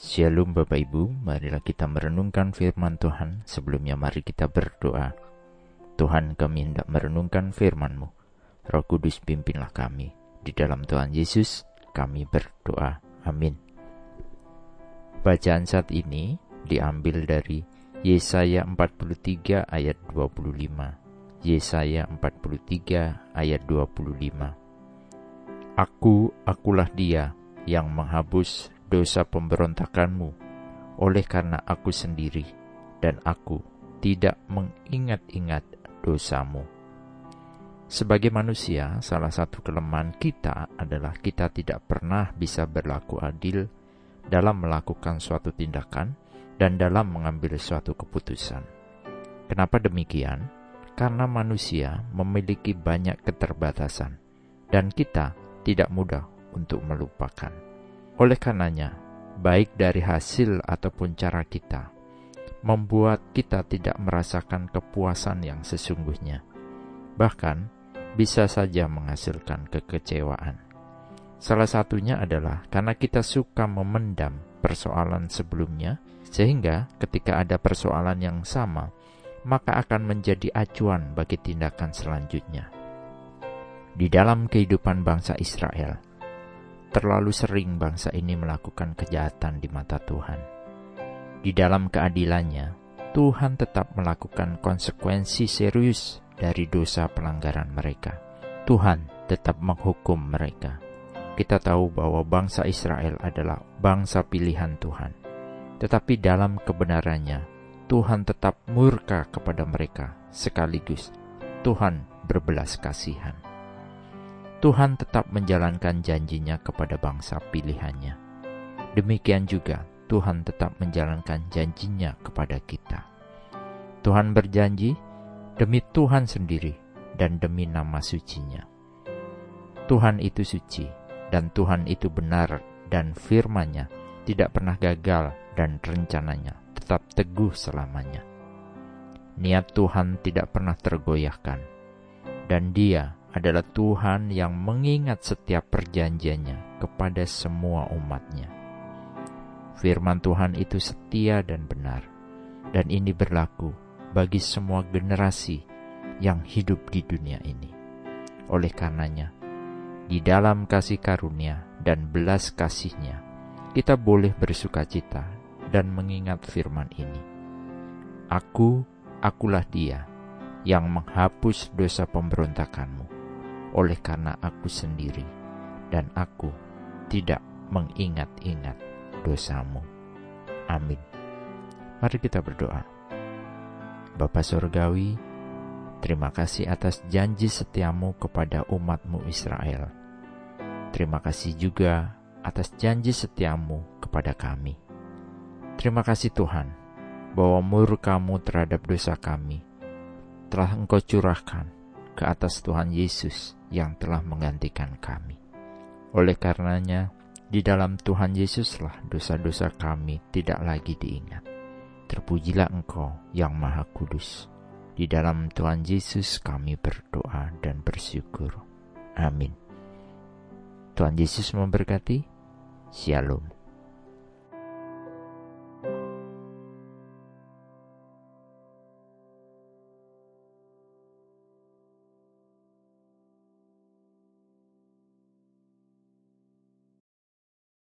Shalom Bapak Ibu, marilah kita merenungkan firman Tuhan. Sebelumnya mari kita berdoa. Tuhan kami hendak merenungkan firman-Mu. Roh Kudus pimpinlah kami. Di dalam Tuhan Yesus kami berdoa. Amin. Bacaan saat ini diambil dari Yesaya 43 ayat 25. Yesaya 43 ayat 25. Aku, akulah dia yang menghapus dosa pemberontakanmu, oleh karena aku sendiri dan aku tidak mengingat-ingat dosamu. Sebagai manusia, salah satu kelemahan kita adalah kita tidak pernah bisa berlaku adil dalam melakukan suatu tindakan dan dalam mengambil suatu keputusan. Kenapa demikian? Karena manusia memiliki banyak keterbatasan, dan kita tidak mudah untuk melupakan. Oleh karenanya, baik dari hasil ataupun cara kita, membuat kita tidak merasakan kepuasan yang sesungguhnya. Bahkan, bisa saja menghasilkan kekecewaan. Salah satunya adalah karena kita suka memendam persoalan sebelumnya, sehingga ketika ada persoalan yang sama, maka akan menjadi acuan bagi tindakan selanjutnya. Di dalam kehidupan bangsa Israel, Terlalu sering bangsa ini melakukan kejahatan di mata Tuhan. Di dalam keadilannya, Tuhan tetap melakukan konsekuensi serius dari dosa pelanggaran mereka. Tuhan tetap menghukum mereka. Kita tahu bahwa bangsa Israel adalah bangsa pilihan Tuhan, tetapi dalam kebenarannya, Tuhan tetap murka kepada mereka, sekaligus Tuhan berbelas kasihan. Tuhan tetap menjalankan janjinya kepada bangsa pilihannya. Demikian juga Tuhan tetap menjalankan janjinya kepada kita. Tuhan berjanji demi Tuhan sendiri dan demi nama sucinya. Tuhan itu suci dan Tuhan itu benar dan firman-Nya tidak pernah gagal dan rencananya tetap teguh selamanya. Niat Tuhan tidak pernah tergoyahkan dan Dia adalah Tuhan yang mengingat setiap perjanjiannya kepada semua umatnya. Firman Tuhan itu setia dan benar, dan ini berlaku bagi semua generasi yang hidup di dunia ini. Oleh karenanya, di dalam kasih karunia dan belas kasihnya, kita boleh bersuka cita dan mengingat firman ini. Aku, akulah dia yang menghapus dosa pemberontakanmu oleh karena aku sendiri, dan aku tidak mengingat-ingat dosamu. Amin. Mari kita berdoa. Bapa Surgawi, terima kasih atas janji setiamu kepada umatmu Israel. Terima kasih juga atas janji setiamu kepada kami. Terima kasih Tuhan, bahwa murkamu terhadap dosa kami telah engkau curahkan ke atas Tuhan Yesus yang telah menggantikan kami. Oleh karenanya, di dalam Tuhan Yesuslah dosa-dosa kami tidak lagi diingat. Terpujilah Engkau yang Maha Kudus. Di dalam Tuhan Yesus kami berdoa dan bersyukur. Amin. Tuhan Yesus memberkati. Shalom.